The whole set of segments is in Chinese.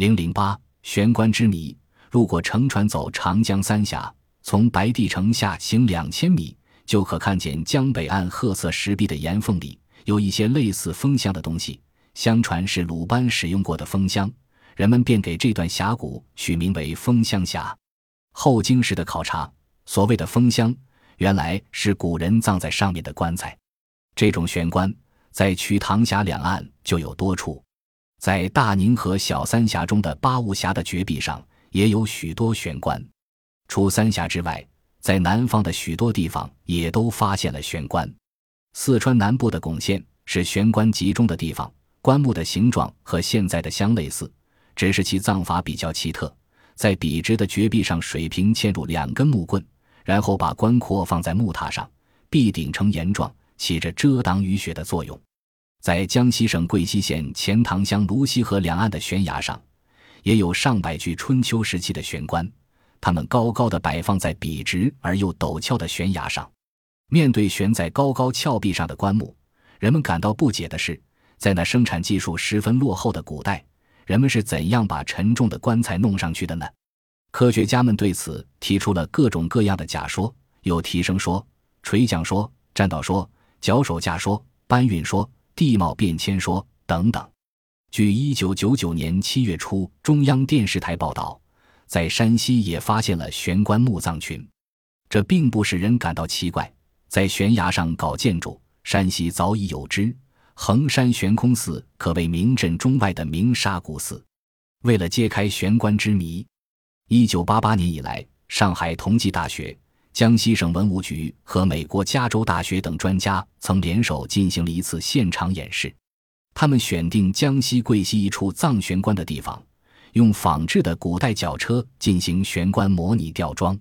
零零八玄关之谜：如果乘船走长江三峡，从白帝城下行两千米，就可看见江北岸褐色石壁的岩缝里有一些类似风箱的东西。相传是鲁班使用过的风箱，人们便给这段峡谷取名为风箱峡。后经时的考察，所谓的风箱，原来是古人葬在上面的棺材。这种悬棺在瞿塘峡两岸就有多处，在大宁河小三峡中的八雾峡的绝壁上也有许多悬棺。除三峡之外，在南方的许多地方也都发现了悬棺。四川南部的珙县是悬棺集中的地方。棺木的形状和现在的相类似，只是其葬法比较奇特。在笔直的绝壁上水平嵌入两根木棍，然后把棺椁放在木塔上，壁顶呈岩状，起着遮挡雨雪的作用。在江西省贵溪县钱塘乡泸溪河两岸的悬崖上，也有上百具春秋时期的悬棺，它们高高的摆放在笔直而又陡峭的悬崖上。面对悬在高高峭壁上的棺木，人们感到不解的是。在那生产技术十分落后的古代，人们是怎样把沉重的棺材弄上去的呢？科学家们对此提出了各种各样的假说，有提升说、垂降说、栈道说、脚手架说、搬运说、地貌变迁说等等。据一九九九年七月初中央电视台报道，在山西也发现了悬棺墓葬群，这并不使人感到奇怪。在悬崖上搞建筑，山西早已有之。衡山悬空寺可谓名震中外的名刹古寺。为了揭开悬棺之谜，一九八八年以来，上海同济大学、江西省文物局和美国加州大学等专家曾联手进行了一次现场演示。他们选定江西贵溪一处藏悬棺的地方，用仿制的古代绞车进行悬棺模拟吊装。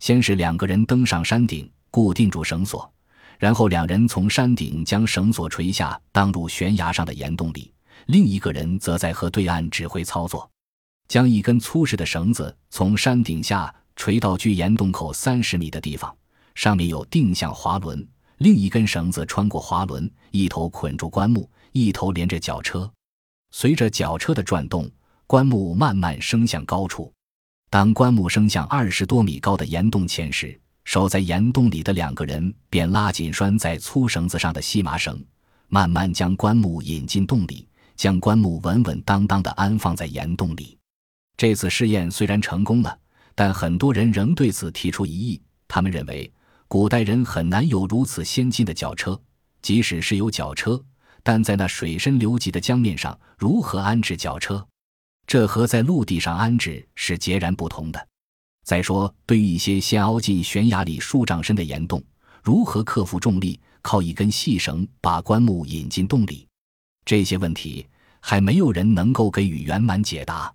先是两个人登上山顶，固定住绳索。然后两人从山顶将绳索垂下，当入悬崖上的岩洞里；另一个人则在河对岸指挥操作，将一根粗实的绳子从山顶下垂到距岩洞口三十米的地方，上面有定向滑轮，另一根绳子穿过滑轮，一头捆住棺木，一头连着绞车。随着绞车的转动，棺木慢慢升向高处。当棺木升向二十多米高的岩洞前时，守在岩洞里的两个人便拉紧拴在粗绳子上的细麻绳，慢慢将棺木引进洞里，将棺木稳稳当当地安放在岩洞里。这次试验虽然成功了，但很多人仍对此提出疑议。他们认为，古代人很难有如此先进的绞车，即使是有绞车，但在那水深流急的江面上，如何安置绞车？这和在陆地上安置是截然不同的。再说，对于一些先凹进悬崖里数丈深的岩洞，如何克服重力，靠一根细绳把棺木引进洞里？这些问题还没有人能够给予圆满解答。